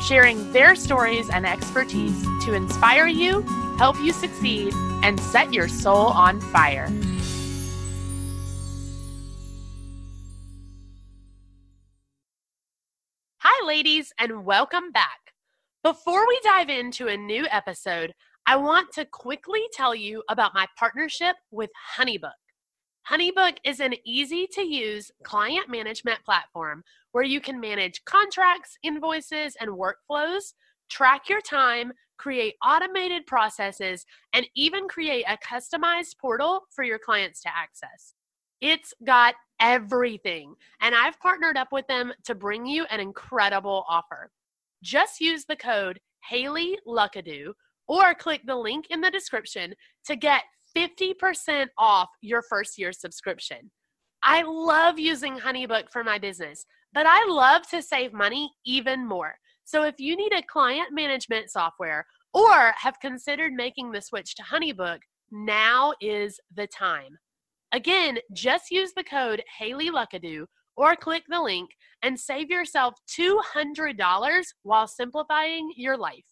sharing their stories and expertise to inspire you, help you succeed, and set your soul on fire. Hi, ladies, and welcome back. Before we dive into a new episode, I want to quickly tell you about my partnership with Honeybook. Honeybook is an easy to use client management platform where you can manage contracts, invoices, and workflows, track your time, create automated processes, and even create a customized portal for your clients to access. It's got everything, and I've partnered up with them to bring you an incredible offer. Just use the code Haley Luckadoo or click the link in the description to get 50% off your first year subscription. I love using Honeybook for my business, but I love to save money even more. So if you need a client management software or have considered making the switch to Honeybook, now is the time. Again, just use the code Haley Luckadoo or click the link and save yourself $200 while simplifying your life.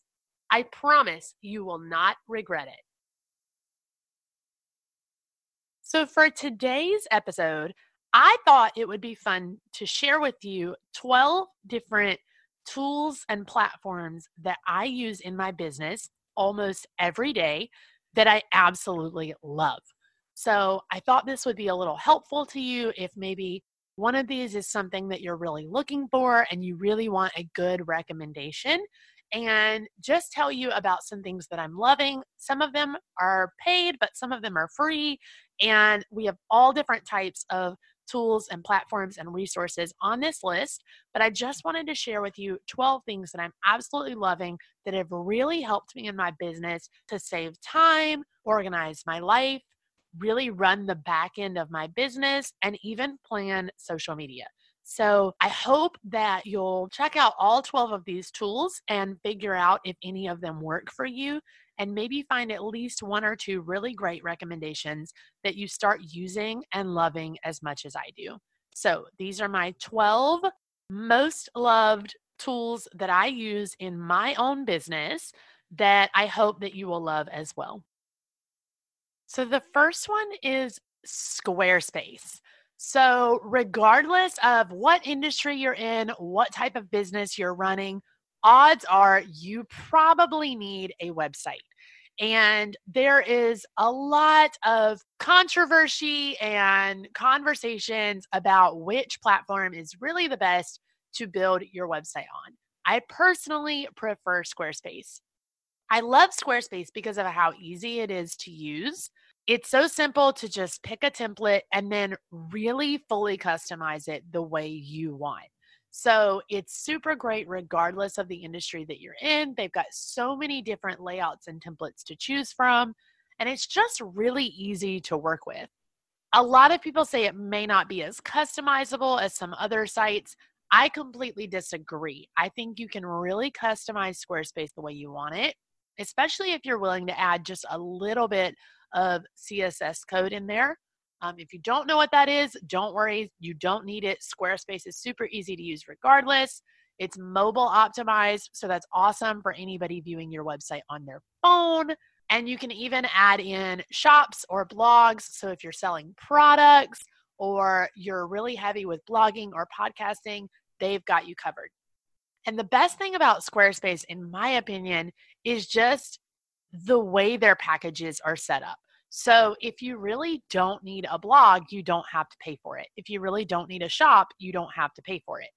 I promise you will not regret it. So, for today's episode, I thought it would be fun to share with you 12 different tools and platforms that I use in my business almost every day that I absolutely love. So, I thought this would be a little helpful to you if maybe one of these is something that you're really looking for and you really want a good recommendation and just tell you about some things that I'm loving. Some of them are paid, but some of them are free. And we have all different types of tools and platforms and resources on this list. But I just wanted to share with you 12 things that I'm absolutely loving that have really helped me in my business to save time, organize my life, really run the back end of my business, and even plan social media. So I hope that you'll check out all 12 of these tools and figure out if any of them work for you and maybe find at least one or two really great recommendations that you start using and loving as much as I do. So these are my 12 most loved tools that I use in my own business that I hope that you will love as well. So the first one is Squarespace. So, regardless of what industry you're in, what type of business you're running, odds are you probably need a website. And there is a lot of controversy and conversations about which platform is really the best to build your website on. I personally prefer Squarespace. I love Squarespace because of how easy it is to use. It's so simple to just pick a template and then really fully customize it the way you want. So it's super great regardless of the industry that you're in. They've got so many different layouts and templates to choose from, and it's just really easy to work with. A lot of people say it may not be as customizable as some other sites. I completely disagree. I think you can really customize Squarespace the way you want it, especially if you're willing to add just a little bit of CSS code in there. Um, if you don't know what that is, don't worry, you don't need it. Squarespace is super easy to use regardless. It's mobile optimized, so that's awesome for anybody viewing your website on their phone. And you can even add in shops or blogs. So if you're selling products or you're really heavy with blogging or podcasting, they've got you covered. And the best thing about Squarespace, in my opinion, is just the way their packages are set up. So if you really don't need a blog, you don't have to pay for it. If you really don't need a shop, you don't have to pay for it.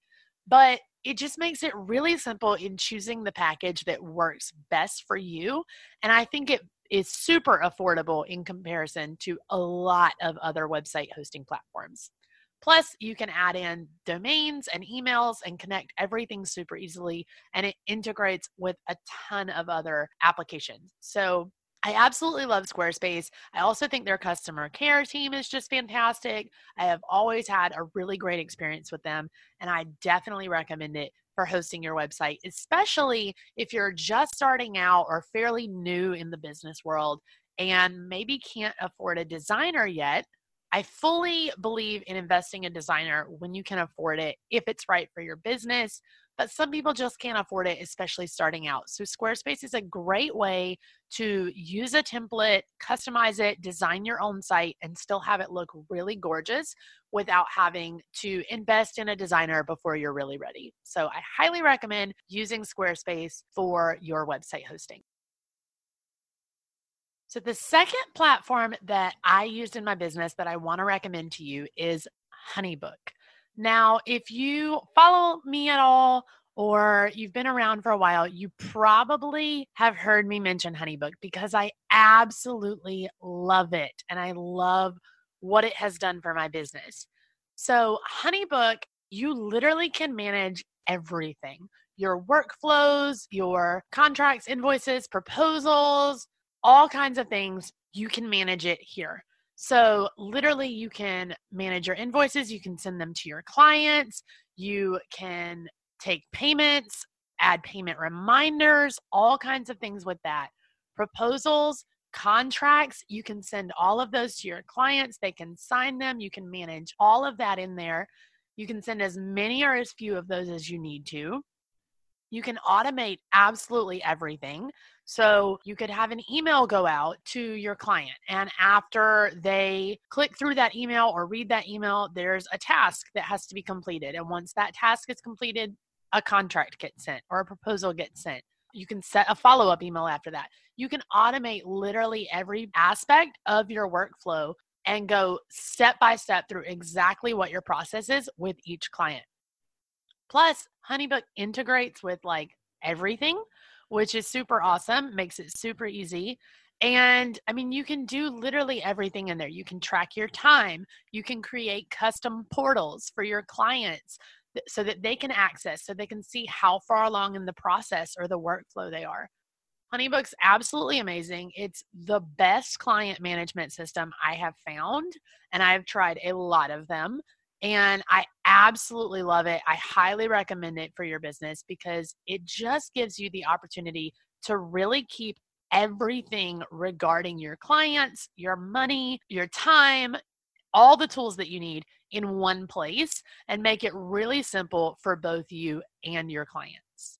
But it just makes it really simple in choosing the package that works best for you. And I think it is super affordable in comparison to a lot of other website hosting platforms. Plus, you can add in domains and emails and connect everything super easily, and it integrates with a ton of other applications. So, I absolutely love Squarespace. I also think their customer care team is just fantastic. I have always had a really great experience with them, and I definitely recommend it for hosting your website, especially if you're just starting out or fairly new in the business world and maybe can't afford a designer yet. I fully believe in investing in a designer when you can afford it, if it's right for your business, but some people just can't afford it, especially starting out. So, Squarespace is a great way to use a template, customize it, design your own site, and still have it look really gorgeous without having to invest in a designer before you're really ready. So, I highly recommend using Squarespace for your website hosting. So, the second platform that I used in my business that I want to recommend to you is Honeybook. Now, if you follow me at all or you've been around for a while, you probably have heard me mention Honeybook because I absolutely love it and I love what it has done for my business. So, Honeybook, you literally can manage everything your workflows, your contracts, invoices, proposals, all kinds of things. You can manage it here. So, literally, you can manage your invoices, you can send them to your clients, you can take payments, add payment reminders, all kinds of things with that. Proposals, contracts, you can send all of those to your clients, they can sign them, you can manage all of that in there. You can send as many or as few of those as you need to. You can automate absolutely everything. So you could have an email go out to your client, and after they click through that email or read that email, there's a task that has to be completed. And once that task is completed, a contract gets sent or a proposal gets sent. You can set a follow up email after that. You can automate literally every aspect of your workflow and go step by step through exactly what your process is with each client. Plus, Honeybook integrates with like everything, which is super awesome, makes it super easy. And I mean, you can do literally everything in there. You can track your time, you can create custom portals for your clients so that they can access, so they can see how far along in the process or the workflow they are. Honeybook's absolutely amazing. It's the best client management system I have found, and I've tried a lot of them. And I absolutely love it. I highly recommend it for your business because it just gives you the opportunity to really keep everything regarding your clients, your money, your time, all the tools that you need in one place and make it really simple for both you and your clients.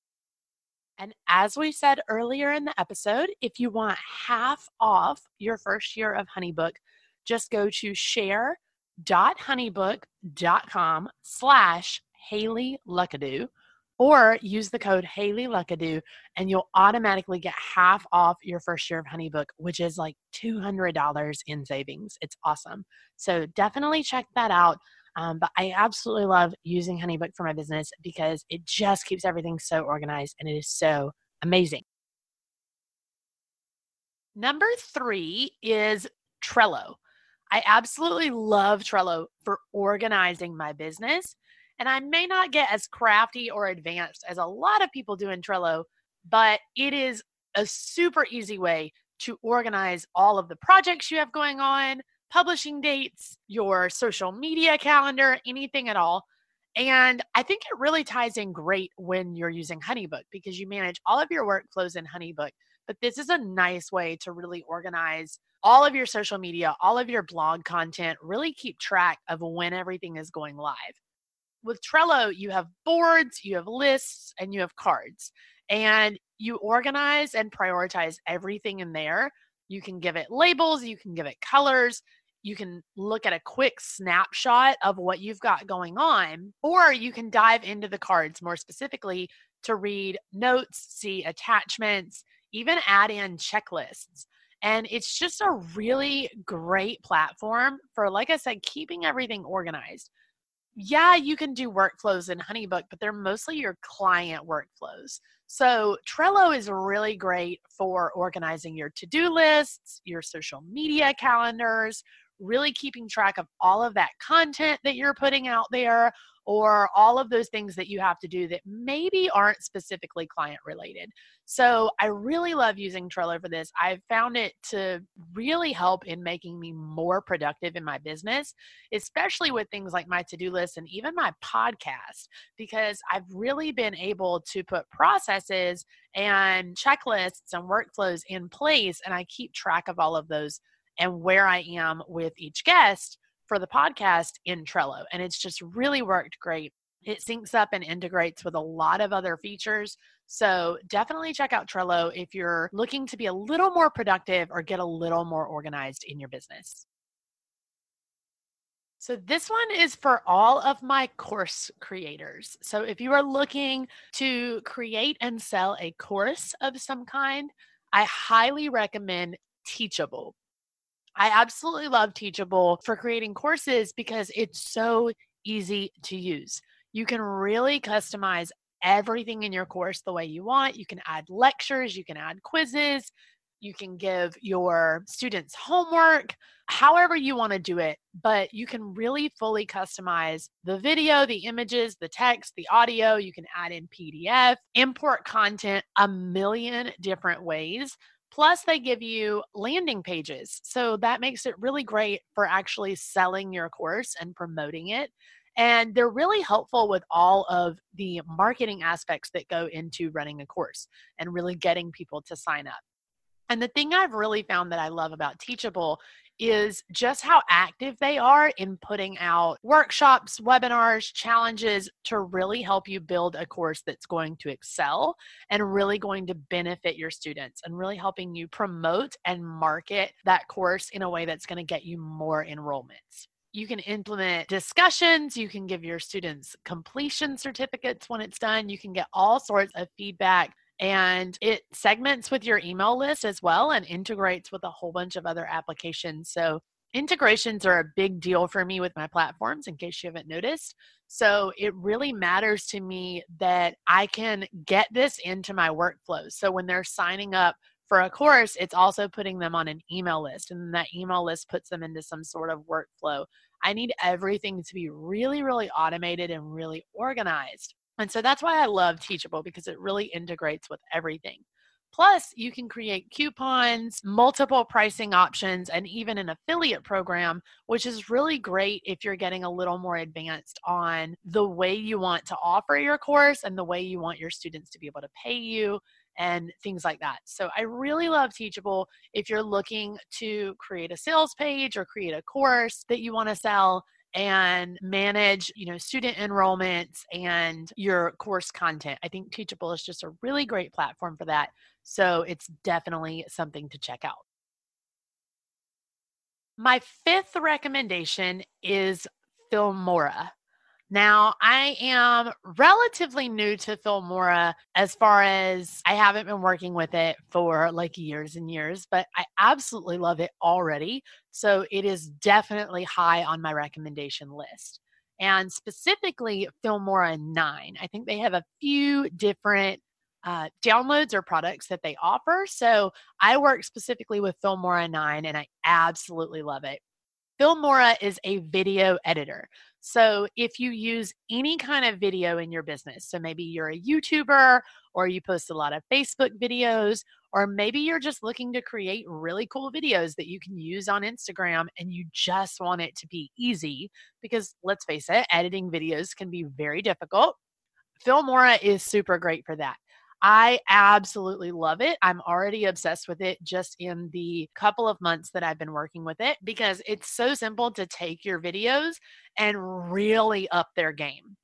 And as we said earlier in the episode, if you want half off your first year of Honeybook, just go to share honeybook.com slash Haley Luckadoo or use the code Haley Luckadoo and you'll automatically get half off your first year of Honeybook, which is like $200 in savings. It's awesome. So definitely check that out. Um, but I absolutely love using Honeybook for my business because it just keeps everything so organized and it is so amazing. Number three is Trello. I absolutely love Trello for organizing my business. And I may not get as crafty or advanced as a lot of people do in Trello, but it is a super easy way to organize all of the projects you have going on, publishing dates, your social media calendar, anything at all. And I think it really ties in great when you're using Honeybook because you manage all of your workflows in Honeybook. But this is a nice way to really organize all of your social media, all of your blog content, really keep track of when everything is going live. With Trello, you have boards, you have lists, and you have cards. And you organize and prioritize everything in there. You can give it labels, you can give it colors, you can look at a quick snapshot of what you've got going on, or you can dive into the cards more specifically to read notes, see attachments, even add in checklists. And it's just a really great platform for, like I said, keeping everything organized. Yeah, you can do workflows in Honeybook, but they're mostly your client workflows. So Trello is really great for organizing your to do lists, your social media calendars, really keeping track of all of that content that you're putting out there or all of those things that you have to do that maybe aren't specifically client related. So I really love using Trello for this. I've found it to really help in making me more productive in my business, especially with things like my to do list and even my podcast, because I've really been able to put processes and checklists and workflows in place. And I keep track of all of those and where I am with each guest for the podcast in Trello. And it's just really worked great. It syncs up and integrates with a lot of other features. So definitely check out Trello if you're looking to be a little more productive or get a little more organized in your business. So, this one is for all of my course creators. So, if you are looking to create and sell a course of some kind, I highly recommend Teachable. I absolutely love Teachable for creating courses because it's so easy to use. You can really customize everything in your course the way you want. You can add lectures, you can add quizzes, you can give your students homework, however you want to do it, but you can really fully customize the video, the images, the text, the audio. You can add in PDF, import content a million different ways Plus, they give you landing pages. So that makes it really great for actually selling your course and promoting it. And they're really helpful with all of the marketing aspects that go into running a course and really getting people to sign up. And the thing I've really found that I love about Teachable is just how active they are in putting out workshops, webinars, challenges to really help you build a course that's going to excel and really going to benefit your students and really helping you promote and market that course in a way that's going to get you more enrollments. You can implement discussions. You can give your students completion certificates when it's done. You can get all sorts of feedback and it segments with your email list as well and integrates with a whole bunch of other applications. So integrations are a big deal for me with my platforms in case you haven't noticed. So it really matters to me that I can get this into my workflows. So when they're signing up for a course, it's also putting them on an email list, and that email list puts them into some sort of workflow. I need everything to be really, really automated and really organized. And so that's why I love Teachable because it really integrates with everything. Plus, you can create coupons, multiple pricing options, and even an affiliate program, which is really great if you're getting a little more advanced on the way you want to offer your course and the way you want your students to be able to pay you and things like that. So, I really love Teachable if you're looking to create a sales page or create a course that you want to sell and manage you know student enrollments and your course content. I think teachable is just a really great platform for that so it's definitely something to check out. My fifth recommendation is filmora now, I am relatively new to Filmora as far as I haven't been working with it for like years and years, but I absolutely love it already. So it is definitely high on my recommendation list. And specifically, Filmora 9. I think they have a few different uh, downloads or products that they offer. So I work specifically with Filmora 9 and I absolutely love it. Filmora is a video editor. So if you use any kind of video in your business, so maybe you're a YouTuber or you post a lot of Facebook videos, or maybe you're just looking to create really cool videos that you can use on Instagram and you just want it to be easy, because let's face it, editing videos can be very difficult. Filmora is super great for that. I absolutely love it. I'm already obsessed with it just in the couple of months that I've been working with it because it's so simple to take your videos and really up their game.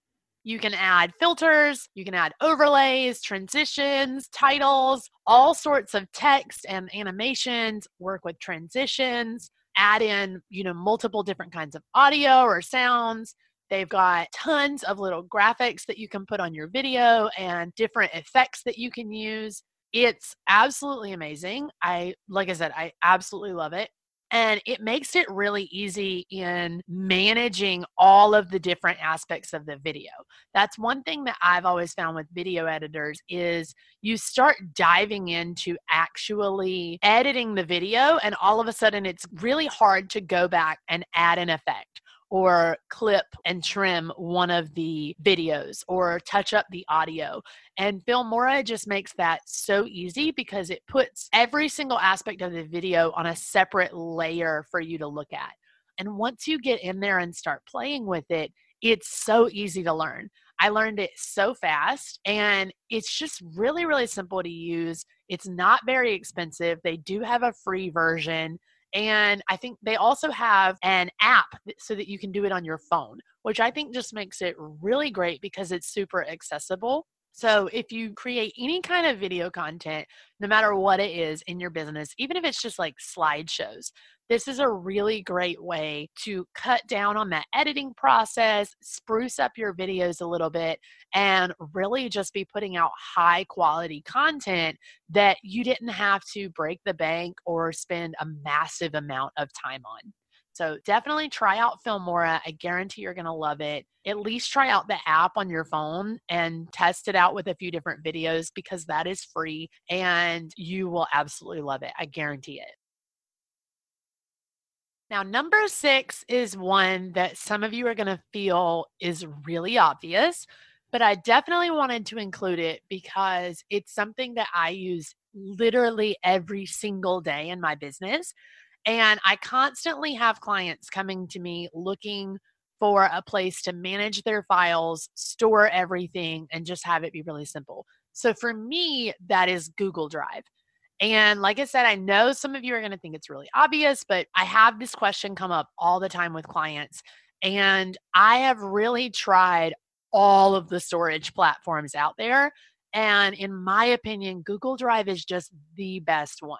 You can add filters, you can add overlays, transitions, titles, all sorts of text and animations, work with transitions, add in, you know, multiple different kinds of audio or sounds They've got tons of little graphics that you can put on your video and different effects that you can use. It's absolutely amazing. I, like I said, I absolutely love it. And it makes it really easy in managing all of the different aspects of the video. That's one thing that I've always found with video editors is you start diving into actually editing the video and all of a sudden it's really hard to go back and add an effect or clip and trim one of the videos or touch up the audio. And Filmora just makes that so easy because it puts every single aspect of the video on a separate layer for you to look at. And once you get in there and start playing with it, it's so easy to learn. I learned it so fast and it's just really, really simple to use. It's not very expensive. They do have a free version. And I think they also have an app so that you can do it on your phone, which I think just makes it really great because it's super accessible. So, if you create any kind of video content, no matter what it is in your business, even if it's just like slideshows, this is a really great way to cut down on that editing process, spruce up your videos a little bit, and really just be putting out high quality content that you didn't have to break the bank or spend a massive amount of time on. So definitely try out Filmora. I guarantee you're going to love it. At least try out the app on your phone and test it out with a few different videos because that is free and you will absolutely love it. I guarantee it. Now, number six is one that some of you are going to feel is really obvious, but I definitely wanted to include it because it's something that I use literally every single day in my business. And I constantly have clients coming to me looking for a place to manage their files, store everything, and just have it be really simple. So for me, that is Google Drive. And like I said, I know some of you are going to think it's really obvious, but I have this question come up all the time with clients. And I have really tried all of the storage platforms out there. And in my opinion, Google Drive is just the best one.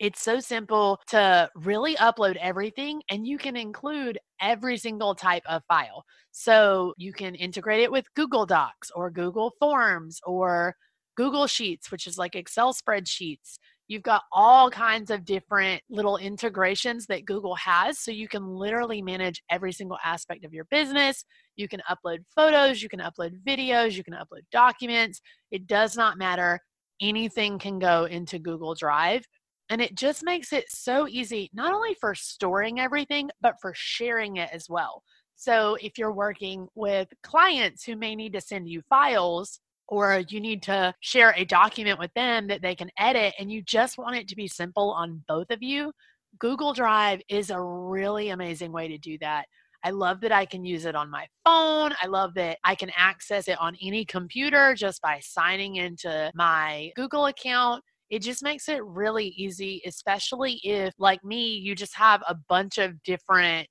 It's so simple to really upload everything, and you can include every single type of file. So you can integrate it with Google Docs or Google Forms or Google Sheets, which is like Excel spreadsheets. You've got all kinds of different little integrations that Google has. So you can literally manage every single aspect of your business. You can upload photos, you can upload videos, you can upload documents. It does not matter. Anything can go into Google Drive. And it just makes it so easy, not only for storing everything, but for sharing it as well. So if you're working with clients who may need to send you files, or you need to share a document with them that they can edit, and you just want it to be simple on both of you, Google Drive is a really amazing way to do that. I love that I can use it on my phone. I love that I can access it on any computer just by signing into my Google account it just makes it really easy, especially if, like me, you just have a bunch of different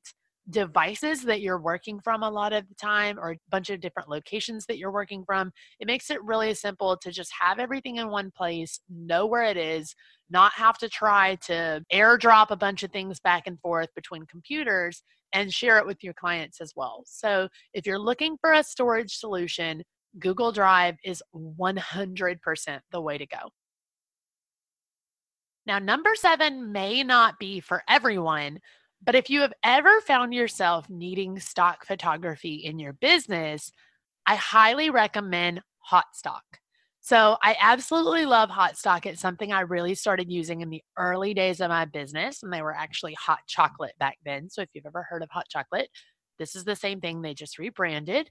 devices that you're working from a lot of the time or a bunch of different locations that you're working from. It makes it really simple to just have everything in one place know where it is not have to try to airdrop a bunch of things back and forth between computers and share it with your clients as well. So if you're looking for a storage solution google drive is 100% the way to go now, number seven may not be for everyone, but if you have ever found yourself needing stock photography in your business, I highly recommend Haute Stock. So I absolutely love Haute Stock. It's something I really started using in the early days of my business, and they were actually Haute Chocolate back then. So if you've ever heard of Haute Chocolate, this is the same thing. They just rebranded,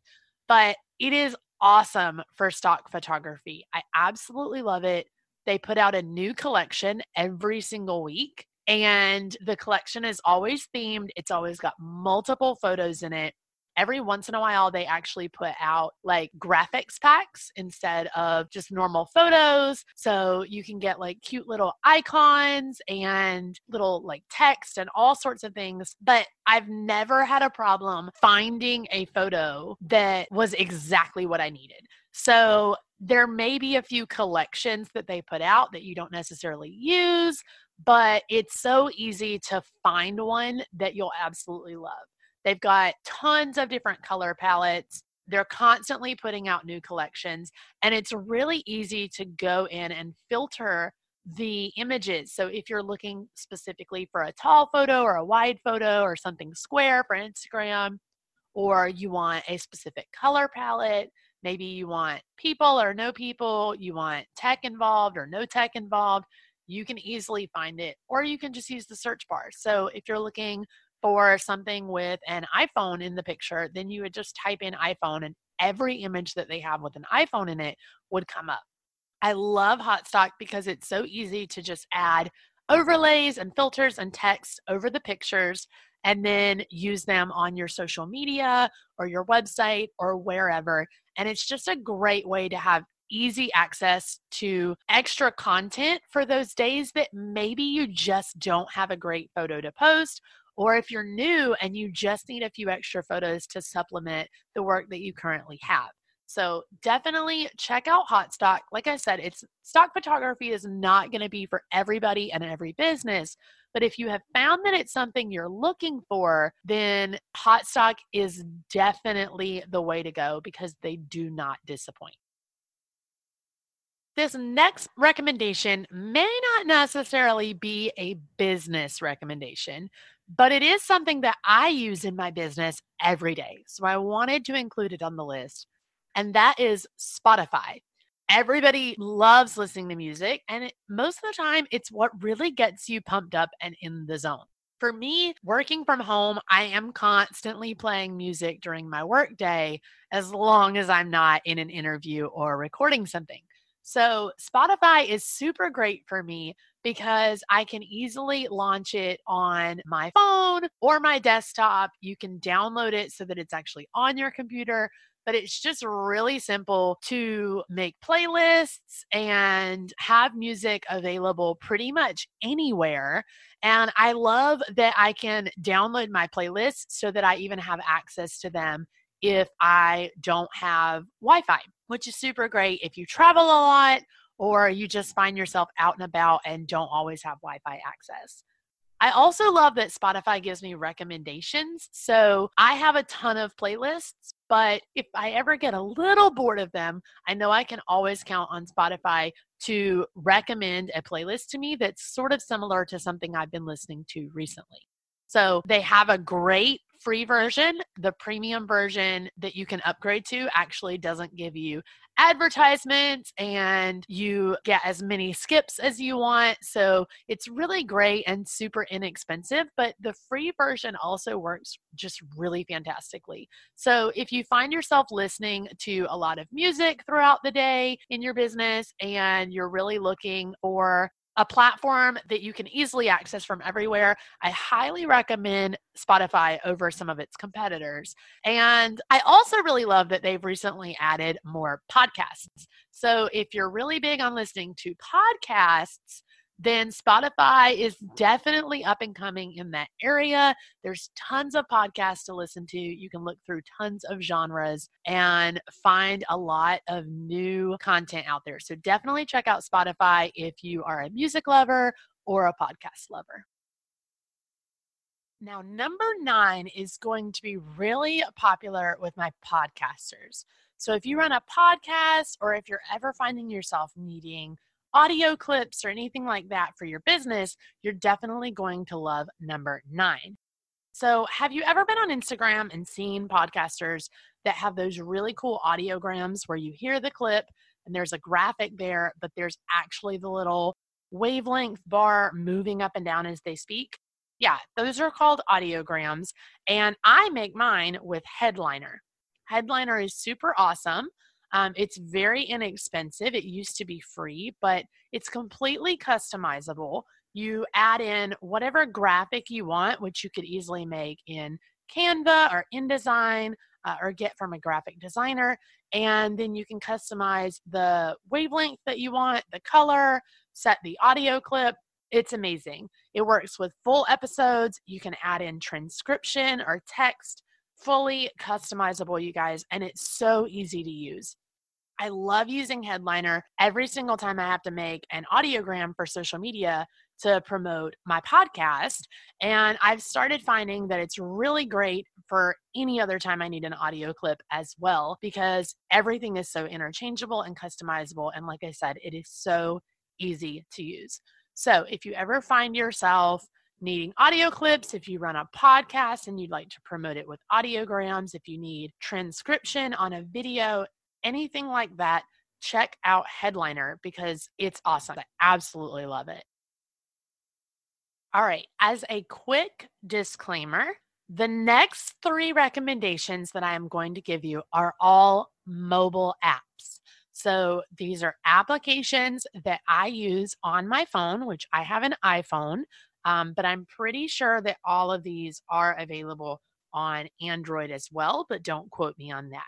but it is awesome for stock photography. I absolutely love it. They put out a new collection every single week. And the collection is always themed. It's always got multiple photos in it every once in a while they actually put out like graphics packs instead of just normal photos so you can get like cute little icons and little like text and all sorts of things but I've never had a problem finding a photo that was exactly what I needed. So there may be a few collections that they put out that you don't necessarily use, but it's so easy to find one that you'll absolutely love. They've got tons of different color palettes. They're constantly putting out new collections, and it's really easy to go in and filter the images. So if you're looking specifically for a tall photo or a wide photo or something square for Instagram, or you want a specific color palette, maybe you want people or no people, you want tech involved or no tech involved, you can easily find it, or you can just use the search bar. So if you're looking for something with an iPhone in the picture, then you would just type in iPhone and every image that they have with an iPhone in it would come up. I love Haute Stock because it's so easy to just add overlays and filters and text over the pictures and then use them on your social media or your website or wherever. And it's just a great way to have easy access to extra content for those days that maybe you just don't have a great photo to post. Or if you're new and you just need a few extra photos to supplement the work that you currently have. So definitely check out Haute Stock. Like I said, it's stock photography is not going to be for everybody and every business. But if you have found that it's something you're looking for, then Haute Stock is definitely the way to go because they do not disappoint. This next recommendation may not necessarily be a business recommendation, but it is something that I use in my business every day. So I wanted to include it on the list and that is Spotify. Everybody loves listening to music, and it, most of the time, it's what really gets you pumped up and in the zone. For me, working from home, I am constantly playing music during my workday as long as I'm not in an interview or recording something. So, Spotify is super great for me because I can easily launch it on my phone or my desktop. You can download it so that it's actually on your computer but it's just really simple to make playlists and have music available pretty much anywhere. And I love that I can download my playlists so that I even have access to them if I don't have Wi Fi, which is super great if you travel a lot or you just find yourself out and about and don't always have Wi Fi access. I also love that Spotify gives me recommendations. So I have a ton of playlists, but if I ever get a little bored of them, I know I can always count on Spotify to recommend a playlist to me that's sort of similar to something I've been listening to recently. So they have a great free version. The premium version that you can upgrade to actually doesn't give you advertisements and you get as many skips as you want. So it's really great and super inexpensive, but the free version also works just really fantastically. So if you find yourself listening to a lot of music throughout the day in your business and you're really looking for a platform that you can easily access from everywhere. I highly recommend Spotify over some of its competitors. And I also really love that they've recently added more podcasts. So if you're really big on listening to podcasts, then Spotify is definitely up and coming in that area. There's tons of podcasts to listen to. You can look through tons of genres and find a lot of new content out there. So definitely check out Spotify if you are a music lover or a podcast lover. Now, number nine is going to be really popular with my podcasters. So, if you run a podcast or if you're ever finding yourself needing audio clips or anything like that for your business, you're definitely going to love number nine. So, have you ever been on Instagram and seen podcasters that have those really cool audiograms where you hear the clip and there's a graphic there, but there's actually the little wavelength bar moving up and down as they speak? Yeah, those are called audiograms. And I make mine with Headliner. Headliner is super awesome. Um, it's very inexpensive. It used to be free, but it's completely customizable. You add in whatever graphic you want, which you could easily make in Canva or InDesign uh, or get from a graphic designer. And then you can customize the wavelength that you want, the color, set the audio clip. It's amazing. It works with full episodes. You can add in transcription or text, fully customizable, you guys, and it's so easy to use. I love using Headliner every single time I have to make an audiogram for social media to promote my podcast. And I've started finding that it's really great for any other time I need an audio clip as well, because everything is so interchangeable and customizable. And like I said, it is so easy to use. So if you ever find yourself needing audio clips, if you run a podcast and you'd like to promote it with audiograms, if you need transcription on a video, anything like that, check out Headliner because it's awesome. I absolutely love it. All right, as a quick disclaimer, the next three recommendations that I am going to give you are all mobile apps. So these are applications that I use on my phone, which I have an iPhone, um, but I'm pretty sure that all of these are available on Android as well, but don't quote me on that.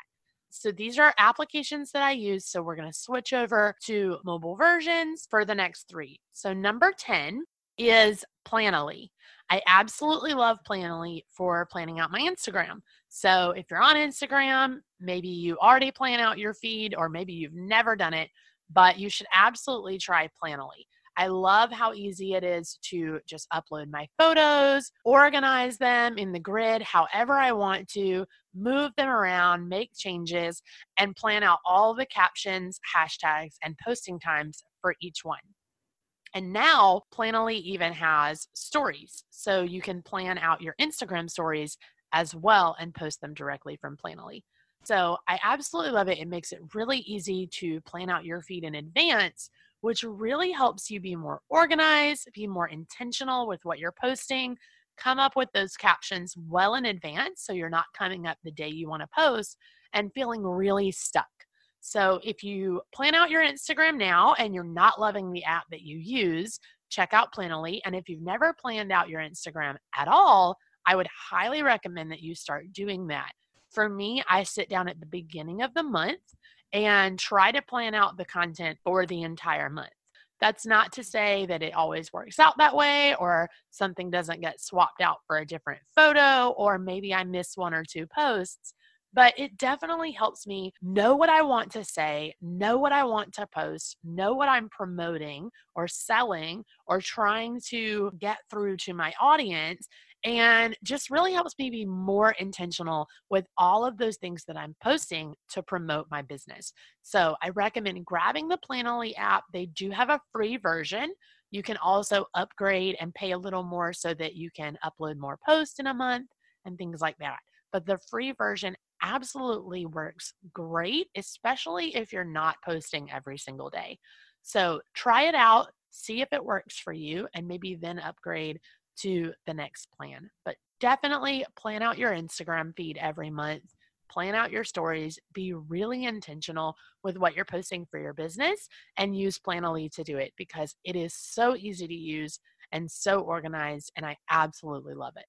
So these are applications that I use. So we're going to switch over to mobile versions for the next three. So number 10 is Planoly. I absolutely love Planoly for planning out my Instagram. So if you're on Instagram, maybe you already plan out your feed or maybe you've never done it, but you should absolutely try Planoly. I love how easy it is to just upload my photos, organize them in the grid however I want to, move them around, make changes, and plan out all the captions, hashtags, and posting times for each one. And now Planoly even has stories. So you can plan out your Instagram stories as well and post them directly from Planoly. So I absolutely love it. It makes it really easy to plan out your feed in advance, which really helps you be more organized, be more intentional with what you're posting, come up with those captions well in advance so you're not coming up the day you want to post and feeling really stuck. So if you plan out your Instagram now and you're not loving the app that you use, check out Planoly. And if you've never planned out your Instagram at all, I would highly recommend that you start doing that. For me, I sit down at the beginning of the month and try to plan out the content for the entire month. That's not to say that it always works out that way or something doesn't get swapped out for a different photo or maybe I miss one or two posts but it definitely helps me know what I want to say, know what I want to post, know what I'm promoting or selling or trying to get through to my audience. And just really helps me be more intentional with all of those things that I'm posting to promote my business. So I recommend grabbing the Planoly app. They do have a free version. You can also upgrade and pay a little more so that you can upload more posts in a month and things like that. But the free version absolutely works great, especially if you're not posting every single day. So try it out, see if it works for you, and maybe then upgrade to the next plan. But definitely plan out your Instagram feed every month. Plan out your stories, be really intentional with what you're posting for your business, and use Planoly to do it because it is so easy to use and so organized, and I absolutely love it.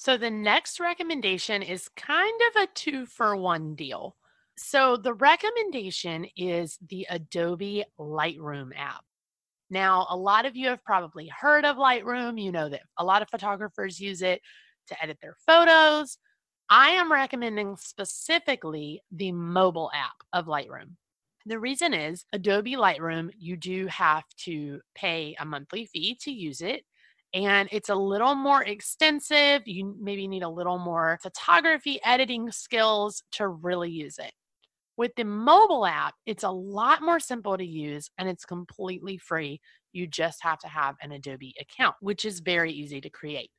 So the next recommendation is kind of a two for one deal. So the recommendation is the Adobe Lightroom app. Now, a lot of you have probably heard of Lightroom. You know that a lot of photographers use it to edit their photos. I am recommending specifically the mobile app of Lightroom. The reason is Adobe Lightroom, you do have to pay a monthly fee to use it and it's a little more extensive. You maybe need a little more photography editing skills to really use it. With the mobile app, it's a lot more simple to use and it's completely free. You just have to have an Adobe account, which is very easy to create.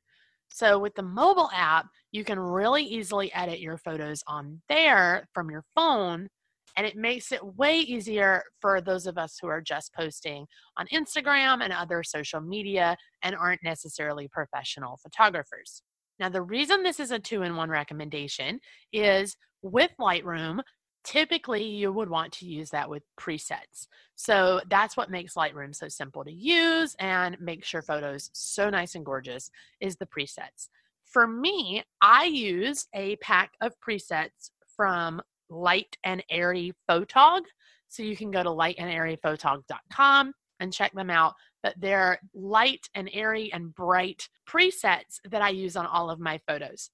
So, with the mobile app, you can really easily edit your photos on there from your phone and it makes it way easier for those of us who are just posting on Instagram and other social media and aren't necessarily professional photographers. Now, the reason this is a two in one recommendation is with Lightroom, typically you would want to use that with presets. So that's what makes Lightroom so simple to use and makes your photos so nice and gorgeous is the presets. For me, I use a pack of presets from light and airy photog. So you can go to lightandairyphotog.com and check them out. But they're light and airy and bright presets that I use on all of my photos.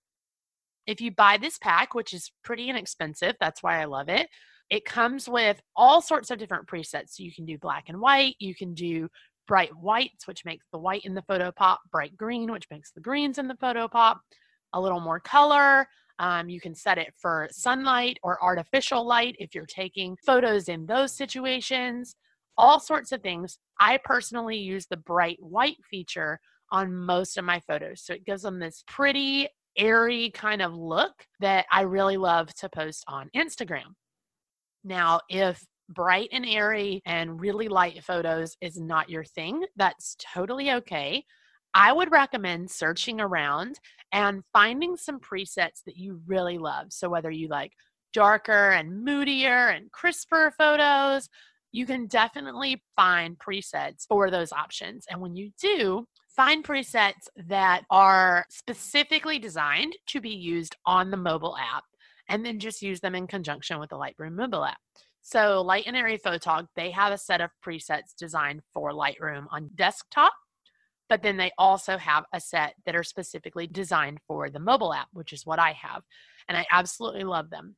If you buy this pack, which is pretty inexpensive, that's why I love it. It comes with all sorts of different presets. So you can do black and white, you can do bright whites, which makes the white in the photo pop, bright green, which makes the greens in the photo pop, a little more color, Um, you can set it for sunlight or artificial light if you're taking photos in those situations, all sorts of things. I personally use the bright white feature on most of my photos. So it gives them this pretty, airy kind of look that I really love to post on Instagram. Now, if bright and airy and really light photos is not your thing, that's totally okay. I would recommend searching around and finding some presets that you really love. So, whether you like darker and moodier and crisper photos, you can definitely find presets for those options. And when you do, find presets that are specifically designed to be used on the mobile app and then just use them in conjunction with the Lightroom mobile app. So, Light and Airy Photog, they have a set of presets designed for Lightroom on desktop, but then they also have a set that are specifically designed for the mobile app, which is what I have. And I absolutely love them.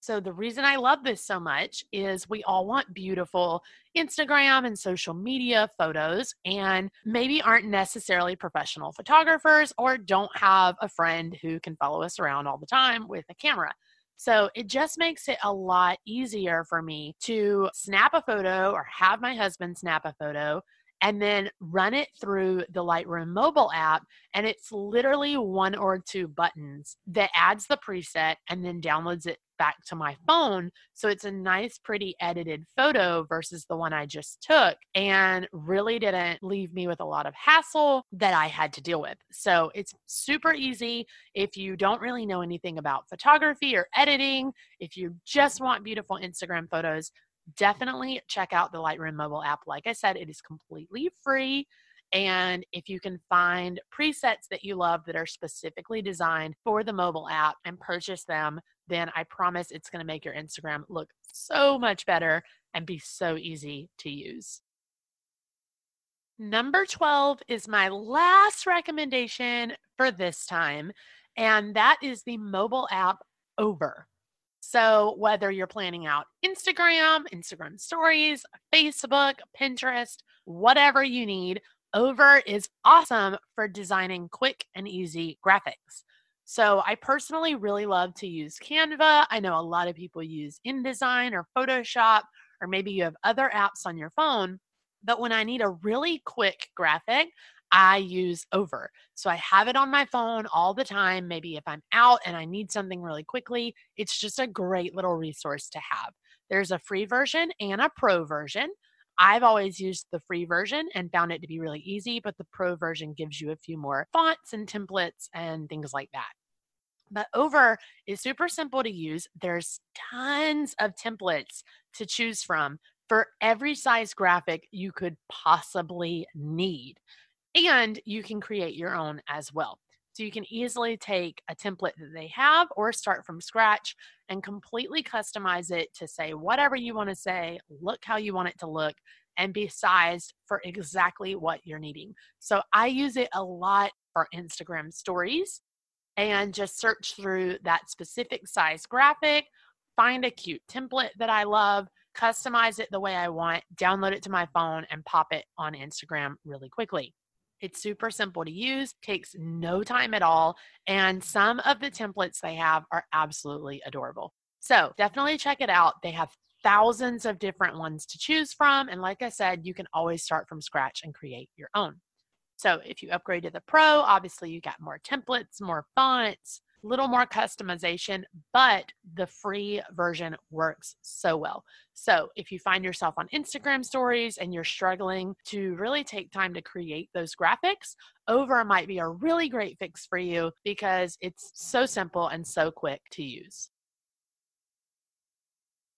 So, the reason I love this so much is we all want beautiful Instagram and social media photos, and maybe aren't necessarily professional photographers or don't have a friend who can follow us around all the time with a camera. So it just makes it a lot easier for me to snap a photo or have my husband snap a photo and then run it through the Lightroom mobile app. And it's literally one or two buttons that adds the preset and then downloads it back to my phone. So it's a nice, pretty edited photo versus the one I just took and really didn't leave me with a lot of hassle that I had to deal with. So it's super easy if you don't really know anything about photography or editing, if you just want beautiful Instagram photos. Definitely check out the Lightroom mobile app. Like I said, it is completely free. And if you can find presets that you love that are specifically designed for the mobile app and purchase them, then I promise it's going to make your Instagram look so much better and be so easy to use. Number 12 is my last recommendation for this time, and that is the mobile app Over. So, whether you're planning out Instagram, Instagram stories, Facebook, Pinterest, whatever you need, Over is awesome for designing quick and easy graphics. So I personally really love to use Canva. I know a lot of people use InDesign or Photoshop, or maybe you have other apps on your phone. But when I need a really quick graphic, I use Over. So I have it on my phone all the time. Maybe if I'm out and I need something really quickly, it's just a great little resource to have. There's a free version and a pro version. I've always used the free version and found it to be really easy, but the pro version gives you a few more fonts and templates and things like that. But Over is super simple to use. There's tons of templates to choose from for every size graphic you could possibly need. And you can create your own as well. So you can easily take a template that they have or start from scratch and completely customize it to say whatever you want to say, look how you want it to look, and be sized for exactly what you're needing. So I use it a lot for Instagram stories and just search through that specific size graphic, find a cute template that I love, customize it the way I want, download it to my phone, and pop it on Instagram really quickly. It's super simple to use, takes no time at all, and some of the templates they have are absolutely adorable. So definitely check it out. They have thousands of different ones to choose from. And like I said, you can always start from scratch and create your own. So if you upgrade to the Pro, obviously you got more templates, more fonts, little more customization, but the free version works so well. So, if you find yourself on Instagram stories and you're struggling to really take time to create those graphics, Over might be a really great fix for you because it's so simple and so quick to use.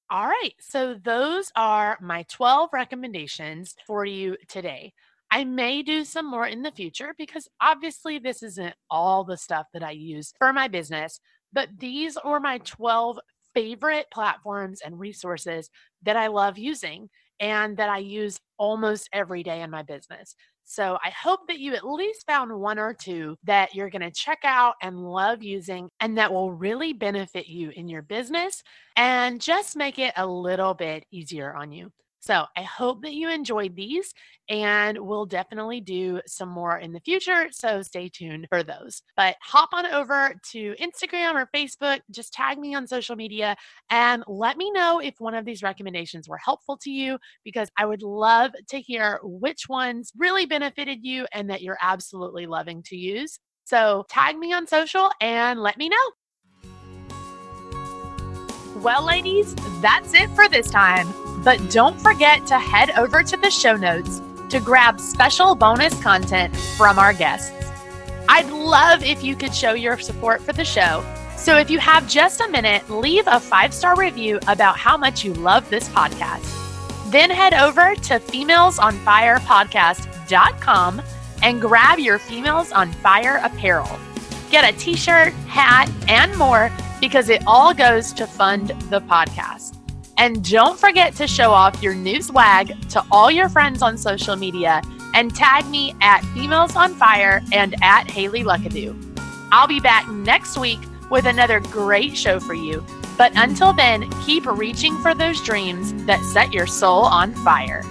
All right, so those are my 12 recommendations for you today. I may do some more in the future because obviously this isn't all the stuff that I use for my business, but these are my 12 favorite platforms and resources that I love using and that I use almost every day in my business. So I hope that you at least found one or two that you're going to check out and love using and that will really benefit you in your business and just make it a little bit easier on you. So I hope that you enjoyed these and we'll definitely do some more in the future. So stay tuned for those. But hop on over to Instagram or Facebook, just tag me on social media and let me know if one of these recommendations were helpful to you because I would love to hear which ones really benefited you and that you're absolutely loving to use. So tag me on social and let me know. Well, ladies, that's it for this time. But don't forget to head over to the show notes to grab special bonus content from our guests. I'd love if you could show your support for the show. So if you have just a minute, leave a five star review about how much you love this podcast. Then head over to femalesonfirepodcast.com and grab your Females on Fire apparel. Get a t shirt, hat, and more because it all goes to fund the podcast. And don't forget to show off your new swag to all your friends on social media and tag me at Females on Fire and at Haley Luckadoo. I'll be back next week with another great show for you. But until then, keep reaching for those dreams that set your soul on fire.